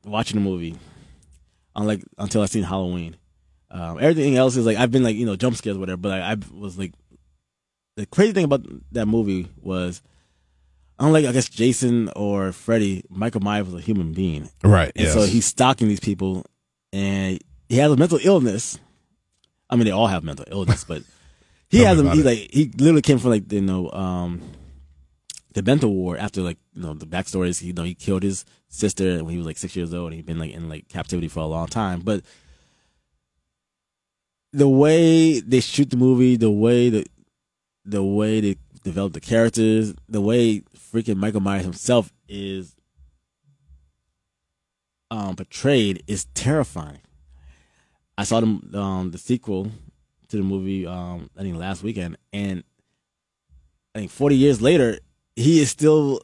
watching a movie, unlike until I seen Halloween. Um, everything else is like I've been like you know jump scares or whatever, but like, I was like the crazy thing about that movie was unlike I guess Jason or Freddy, Michael Myers was a human being, Right. and Yes. so he's stalking these people, and he has a mental illness. I mean, they all have mental illness, but he has a, about it. like he literally came from like you know um the mental war after like you know the backstory is you know he killed his sister when he was like six years old and he'd been like in like captivity for a long time, but the way they shoot the movie, the way that the way they develop the characters, the way freaking Michael Myers himself is um, portrayed is terrifying. I saw the um, the sequel to the movie um, I think last weekend, and I think forty years later, he is still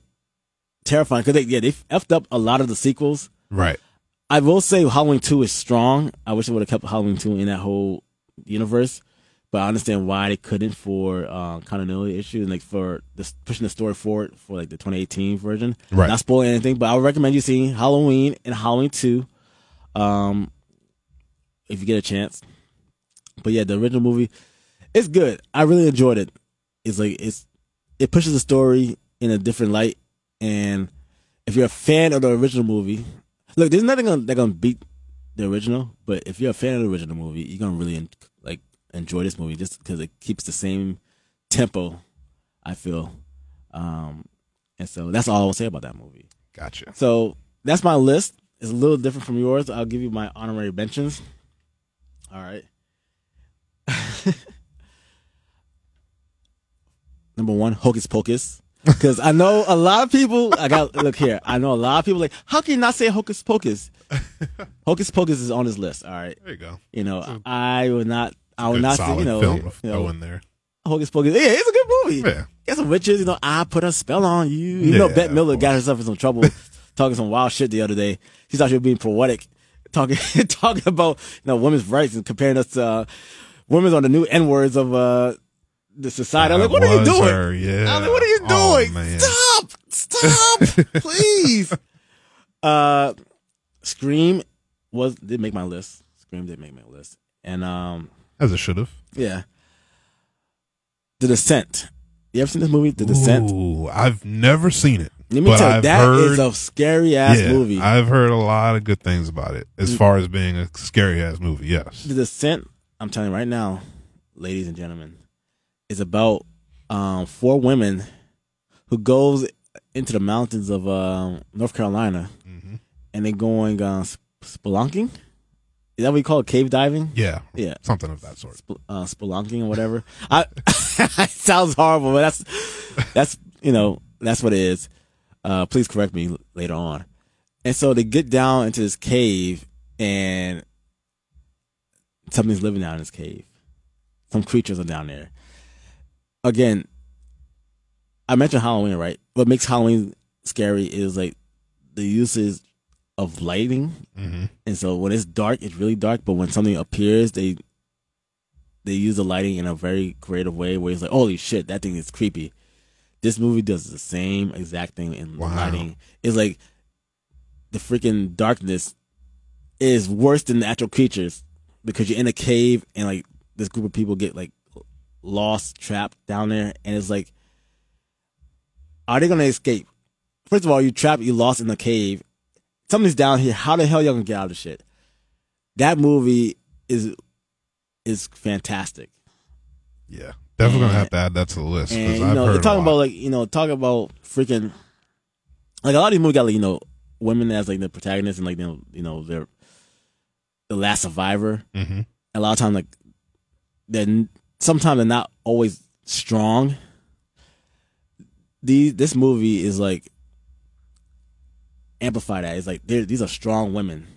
terrifying because they yeah they effed up a lot of the sequels. right. I will say Halloween two is strong. I wish they would have kept Halloween two in that whole universe, but I understand why they couldn't for uh, continuity issues and like for the, pushing the story forward for like the 2018 version. Right. Not spoiling anything, but I would recommend you seeing Halloween and Halloween two, um, if you get a chance. But yeah, the original movie, it's good. I really enjoyed it. It's like it's it pushes the story in a different light, and if you're a fan of the original movie, look, there's nothing gonna, that gonna beat the original. But if you're a fan of the original movie, you're gonna really en- like enjoy this movie just because it keeps the same tempo. I feel, um, and so that's all I will say about that movie. Gotcha. So that's my list. It's a little different from yours. I'll give you my honorary mentions. All right. Number one, Hocus Pocus. Because I know a lot of people. I got look here. I know a lot of people like. How can you not say Hocus Pocus? Hocus Pocus is on his list. All right. There you go. You know, I would not. I would Good not say. solid You know, film you throw know in there. Hocus Pocus. Yeah, it's a good movie. Yeah. Got some witches. You know, I put a spell on you. You know, Yeah, Bette Midler got course. herself in some trouble talking some wild shit the other day. She thought she was being poetic, talking talking about you know women's rights and comparing us to uh, women on the new n words of uh the society. I'm like, what are you doing? her, yeah. I'm like, what are you Oh, doing? man. Stop! Stop! Please. Uh, Scream was did make my list. Scream did make my list, and um, As it should have. yeah, The Descent. You ever seen this movie, The Descent? Ooh, I've never seen it. Let me but tell you, I've that is heard, a scary ass yeah, movie. I've heard a lot of good things about it as far as being a scary ass movie. Yes. the Descent. I'm telling you right now, ladies and gentlemen, is about um, four women who goes into the mountains of um, North Carolina, Mhm. and they're going uh, sp- spelunking. Is that what you call it? Cave diving? Yeah. Yeah. Something of that sort. Sp- uh, spelunking or whatever. I it sounds horrible, but that's that's you know that's what it is. Uh, please correct me later on. And so they get down into this cave, and something's living down in this cave. Some creatures are down there. Again, I mentioned Halloween, right? What makes Halloween scary is like the uses of lighting hmm and so when it's dark, it's really dark. But when something appears, they they use the lighting in a very creative way where it's like, holy shit, that thing is creepy. This movie does the same exact thing in Wow. lighting. It's like the freaking darkness is worse than the actual creatures because you're in a cave and like this group of people get like lost, trapped down there, and it's like, are they gonna escape? First of all, you trapped, you lost in the cave. Something's down here. How the hell y'all gonna get out of shit? That movie is is fantastic. Yeah. Definitely gonna have to add that to the list And you know, talking about like you know, talk about freaking like a lot of these movies got like you know women as like the protagonists and like you know you know they're the last survivor. hmm A lot of times like they're n- sometimes they're not always strong. These this movie is like amplify that. It's like these are strong women,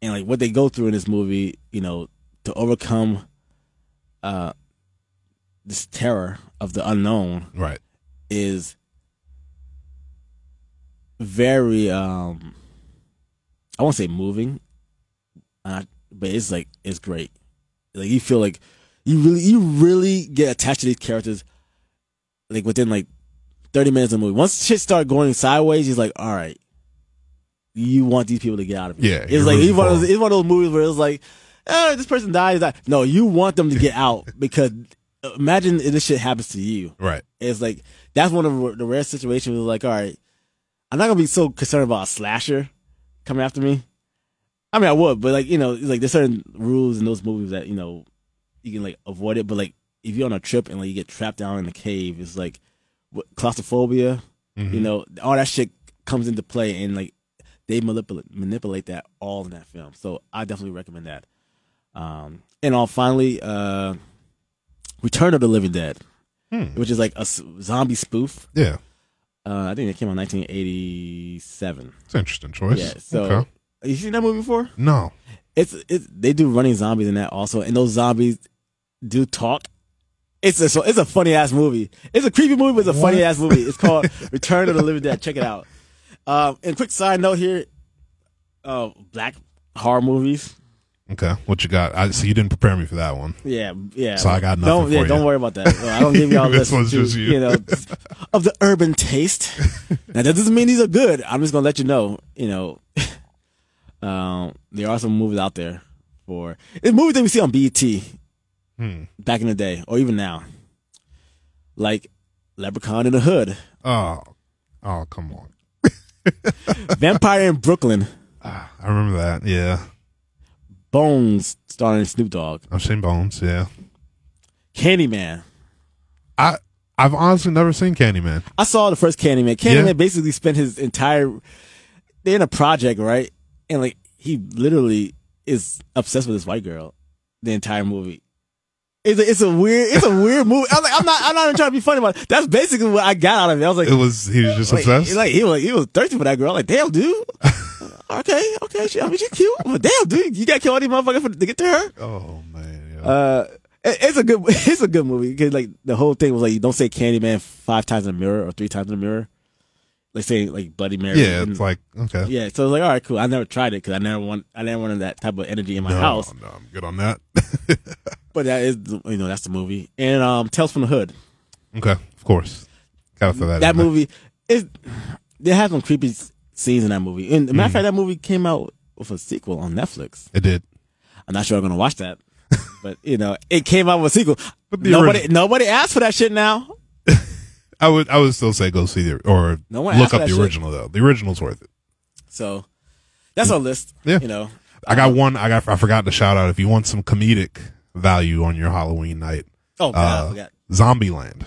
and like what they go through in this movie, you know, to overcome uh this terror of the unknown Right. is very um I won't say moving, uh, but it's like it's great. Like you feel like you really you really get attached to these characters like within like 30 minutes of the movie. Once shit start going sideways, he's like, all right, you want these people to get out of here. Yeah, It's like it's one, of those, it's one of those movies where it's like, oh, this person dies. dies. No, you want them to get out because imagine if this shit happens to you. Right. It's like that's one of the rare situations. Where like, all right, I'm not gonna be so concerned about a slasher coming after me. I mean, I would, but like you know, it's like there's certain rules in those movies that you know you can like avoid it. But like if you're on a trip and like you get trapped down in a cave, it's like what, claustrophobia. Mhm. You know, all that shit comes into play, and like they manipulate manipulate that all in that film. So I definitely recommend that. Um, and all finally, uh, Return of the Living Dead, Hmm. which is like a zombie spoof. Yeah. Uh, I think it came out in 1987. It's an interesting choice. Yeah. So okay. you seen that movie before? No. It's it's they do running zombies in that also, and those zombies do talk. It's a it's a funny ass movie. It's a creepy movie, but it's a funny ass movie. It's called Return of the Living Dead. Check it out. Um, and quick side note here, uh, black horror movies. Okay. What you got? I so you didn't prepare me for that one. Yeah, yeah. So I got nothing Don't, for yeah, you. don't worry about that. I don't give y'all This one's to, just you. you know of the urban taste. now that doesn't mean these are good. I'm just gonna let you know. You know, um, there are some movies out there for it's movies that we see on BET Hmm. back in the day, or even now, like Leprechaun in the Hood, Oh. Oh, come on. Vampire in Brooklyn, I remember that. Yeah. Bones starring Snoop Dogg, I've seen Bones. Yeah. Candyman. I I've honestly never seen Candyman. I saw the first Candyman. Candyman Yeah. basically spent his entire they're in a project, right? And like he literally is obsessed with this white girl the entire movie. It's a, it's a weird, it's a weird movie. I was like, I'm not, I'm not even trying to be funny about it. That's basically what I got out of it. I was like, It was he was just like, obsessed. like he was, he was thirsty for that girl. Like, damn, dude. okay, okay, she, I mean, she cute, but damn, dude, you got to kill all these motherfuckers for, to get to her. oh man, yeah. Uh, it- it's a good, it's a good movie because like the whole thing was like, you don't say Candyman five times in the mirror or three times in the mirror. Like say like Bloody Mary. yeah, and- it's like okay. yeah. So I was like, all right, cool. I never tried it because I never want, I never wanted that type of energy in my no, house. no, I'm good on that. But that is, you know, that's the movie. And um, Tales from the Hood. okay, of course. Gotta throw that. That movie is, they have some creepy scenes in that movie. And Mm. matter of fact, that movie came out with a sequel on Netflix. It did. I'm not sure I'm gonna watch that, but you know, it came out with a sequel. Nobody, origin- nobody asked for that shit now. I would I would still say go see the or No look up that the shit. original though. The original's worth it. So that's our list. Yeah. You know, I got one. I got. I forgot to shout out. If you want some comedic value on your Halloween night, oh god, I uh, forgot. Zombieland.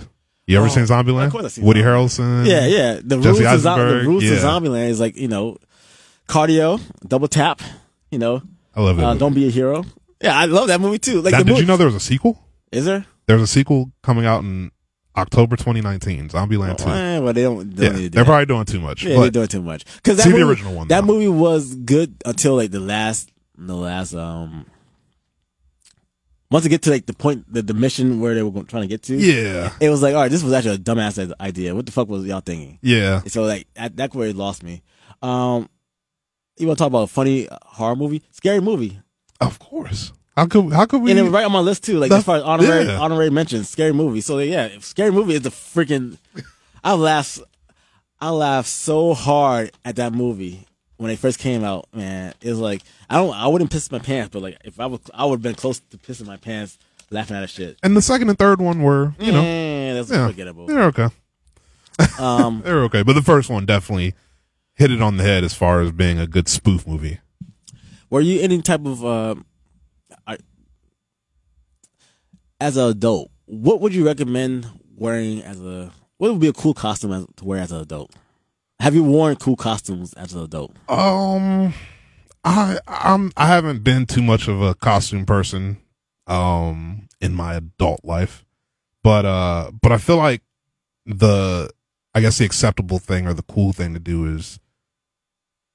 You ever Oh, seen Zombieland? of course I've seen Woody. Harrelson. Yeah, yeah. The Jesse rules, zo- the rules yeah. Zombieland is like you know, cardio, double tap. You know, I love it. uh, don't be a hero. Yeah, I love that movie too. Like the did movie, you know there was a sequel? Is there? There's a sequel coming out in October 2019. Zombieland 2. Eh, well, they don't. They yeah, don't need to do they're that. probably doing too much. Yeah, they're doing too much. Because that See the movie, original one, That though. movie was good until like the last, the last. um Once they get to like the point, the, the mission where they were trying to get to, yeah, it was like, all right, this was actually a dumbass idea. What the fuck was y'all thinking? yeah. So like that, that's where it lost me. Um, you want to talk about a funny uh, horror movie? Scary movie, Of course. How could how could we? and it was right on my list too. Like as far as honorary yeah. honorary mentions, scary movie. So yeah, scary movie is the freaking. I laughed, I laughed so hard at that movie when it first came out. Man, it was like I don't, I wouldn't piss my pants, but like if I was, I would have been close to pissing my pants laughing at that shit. and the second and third one were you know Eh, that's yeah forgettable. they're okay. Um, They're okay, but the first one definitely hit it on the head as far as being a good spoof movie. Were you any type of uh, I- as an adult? What would you recommend wearing as a? What would be a cool costume as, to wear as an adult? Have you worn cool costumes as an adult? Um, I I'm I haven't been too much of a costume person, um, in my adult life, but uh, but I feel like the I guess the acceptable thing or the cool thing to do is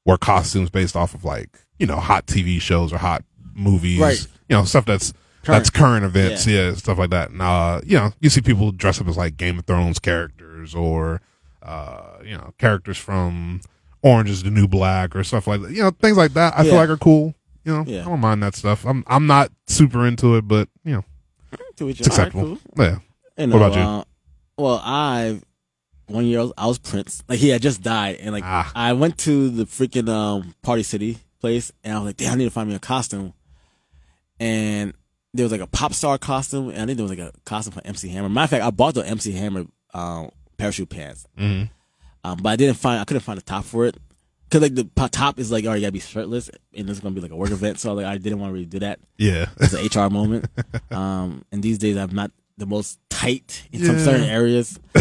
wear costumes based off of like you know hot TV shows or hot movies, Right. You know stuff that's Current. that's current events, yeah. stuff like that. And uh, you know, you see people dress up as like Game of Thrones characters or uh, you know, characters from Orange is the New Black or stuff like that. You know, things like that. I feel like are cool. You know, Yeah. I don't mind that stuff. I'm I'm not super into it, but you know, it's own. All right, acceptable. cool. Yeah. You What about you? uh, well, I one year old, I was Prince. Like he had just died, and like Ah. I went to the freaking um Party City place, and I was like, damn, I need to find me a costume. And there was like a pop star costume, and I think there was like a costume for MC Hammer. Matter of fact, I bought the MC Hammer um, parachute pants, hmm um, but I didn't find, I couldn't find a top for it. Cause like the top is like, oh, you gotta be shirtless, and it's gonna be like a work event. So like, I didn't want to really do that. Yeah. It's an HR moment. Um, and these days I'm not the most tight in some certain areas.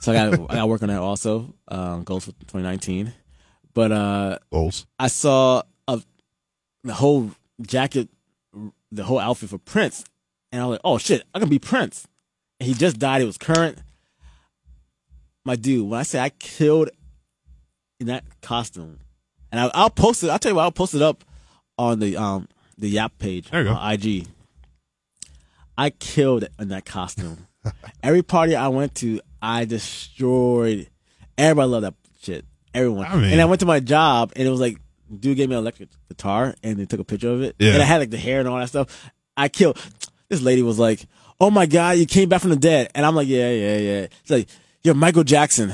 So I got I got work on that also. Um, goals for 2019. But uh, Goals. I saw a, the whole jacket, the whole outfit for Prince, and I was like, oh shit, I can be Prince. And he just died. It was current. My dude, when I say I killed in that costume, and I, I'll post it. I'll tell you what, I'll post it up on the um the Yap page There you go. on IG. I killed in that costume. Every party I went to, I destroyed. Everybody loved that shit. Everyone. I mean- and I went to my job, and it was like, dude gave me an electric guitar, and they took a picture of it. Yeah. And I had like the hair and all that stuff. I killed. This lady was like, "Oh my god, you came back from the dead," and I'm like, "Yeah, yeah, yeah." It's like, "You're Michael Jackson,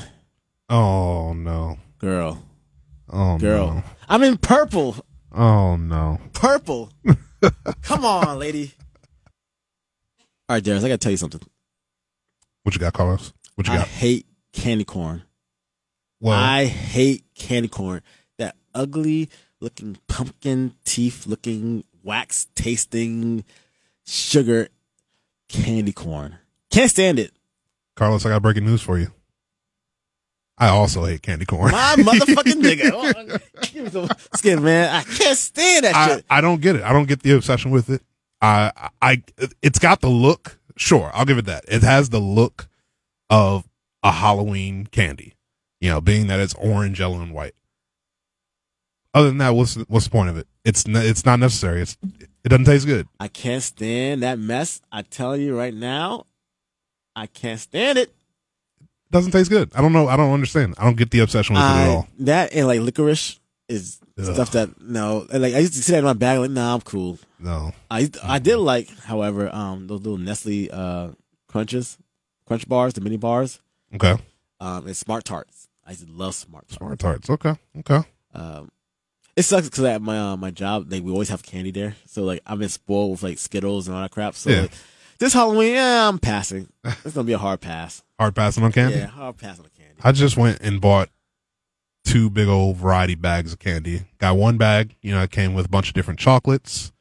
Oh no. girl, Oh girl." no. I'm in purple, Oh no. purple. Come on, lady. All right, Darius, I gotta tell you something. What you got, Carlos? What you got? I hate candy corn. Well, I hate candy corn. Ugly looking pumpkin teeth looking wax tasting sugar candy corn. Can't stand it. Carlos, I got breaking news for you. I also hate candy corn. My motherfucking nigga. Give me some skin, man. I can't stand that I, shit. I don't get it. I don't get the obsession with it. I, I, it's got the look. Sure, I'll give it that. It has the look of a Halloween candy. You know, being that it's orange, yellow, and white. Other than that, what's what's the point of it? It's it's not necessary. It's it doesn't taste good. I can't stand that mess. I tell you right now, I can't stand it. It doesn't taste good. I don't know. I don't understand. I don't get the obsession with it at all. that and like licorice is Ugh. stuff that no. and, Like I used to see that in my bag. Like, nah, I'm cool. No. I I did like, however, um, those little Nestle uh crunches, crunch bars, the mini bars, Okay. um, and Smart Tarts. I used to love Smart Tarts. Smart tarts. Okay. Okay. Um, it sucks because at my uh, my job, like we always have candy there. So like I've been spoiled with like Skittles and all that crap. So Yeah. like, this Halloween, yeah, I'm passing. It's gonna be a hard pass. Hard passing on candy. Yeah, hard pass on the candy. I just went and bought two big old variety bags of candy. Got one bag, you know, it came with a bunch of different chocolates,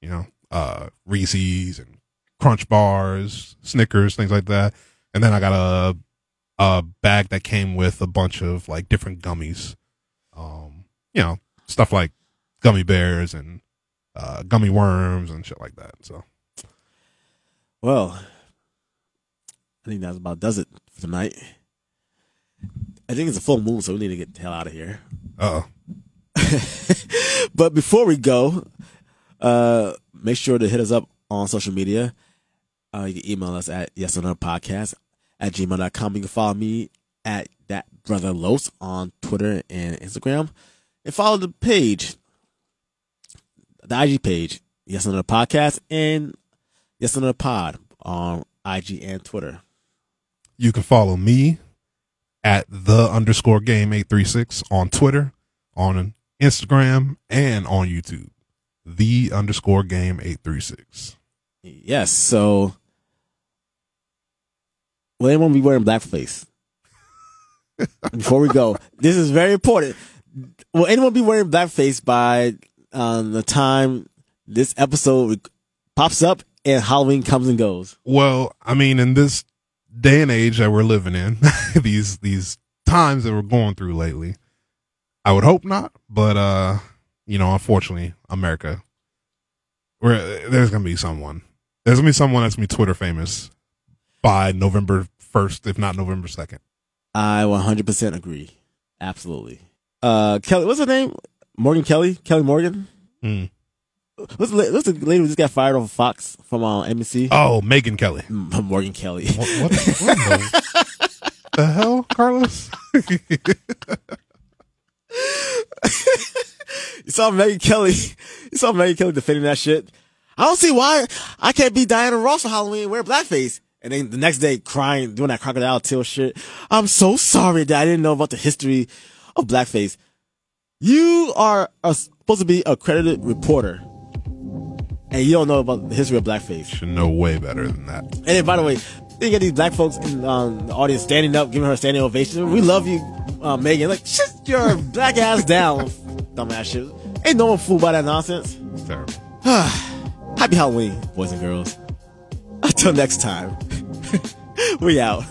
you know, uh, Reese's and Crunch bars, Snickers, things like that. And then I got a a bag that came with a bunch of like different gummies, um, you know, stuff like gummy bears and uh, gummy worms and shit like that. So Well, I think that's about does it for tonight. I think it's a full moon, so we need to get the hell out of here. Oh, but before we go, uh, make sure to hit us up on social media. Uh, you can email us at yes or no podcast at gmail.com. You can follow me at that brother Los on Twitter and Instagram. And follow the page, the IG page, yes Another podcast, and yes Another pod on IG and Twitter. You can follow me at the underscore game eight three six on Twitter, on Instagram, and on YouTube. The underscore game eight three six. Yes, so will anyone be wearing blackface? Before we go, this is very important. Will anyone be wearing blackface by um, the time this episode pops up and Halloween comes and goes? Well, I mean, in this day and age that we're living in, these these times that we're going through lately, I would hope not. But uh, you know, unfortunately, America, where there's gonna be someone, there's gonna be someone that's gonna be Twitter famous by November first, if not November second. I 100% agree. Absolutely. Uh, Kelly, what's her name? Morgan Kelly? Kelly Morgan? Mm. What's the, what's the lady who just got fired off of Fox from uh, NBC? Oh, Megyn Kelly. M- Morgan Kelly. What, what, the, the hell, Carlos? You saw Megyn Kelly. You saw Megyn Kelly defending that shit. I don't see why I can't be Diana Ross for Halloween and wear blackface. And then the next day crying, doing that crocodile tear shit. I'm so sorry that I didn't know about the history of blackface. You are a, supposed to be a credited reporter. And you don't know about the history of blackface. Should know way better than that. And then, by the way, you get these black folks in um, the audience standing up, giving her a standing ovation. We love you, uh, Megyn. Like, shut your black ass down, dumbass shit. Ain't no one fooled by that nonsense. It's terrible. Happy Halloween, boys and girls. Until next time, we out.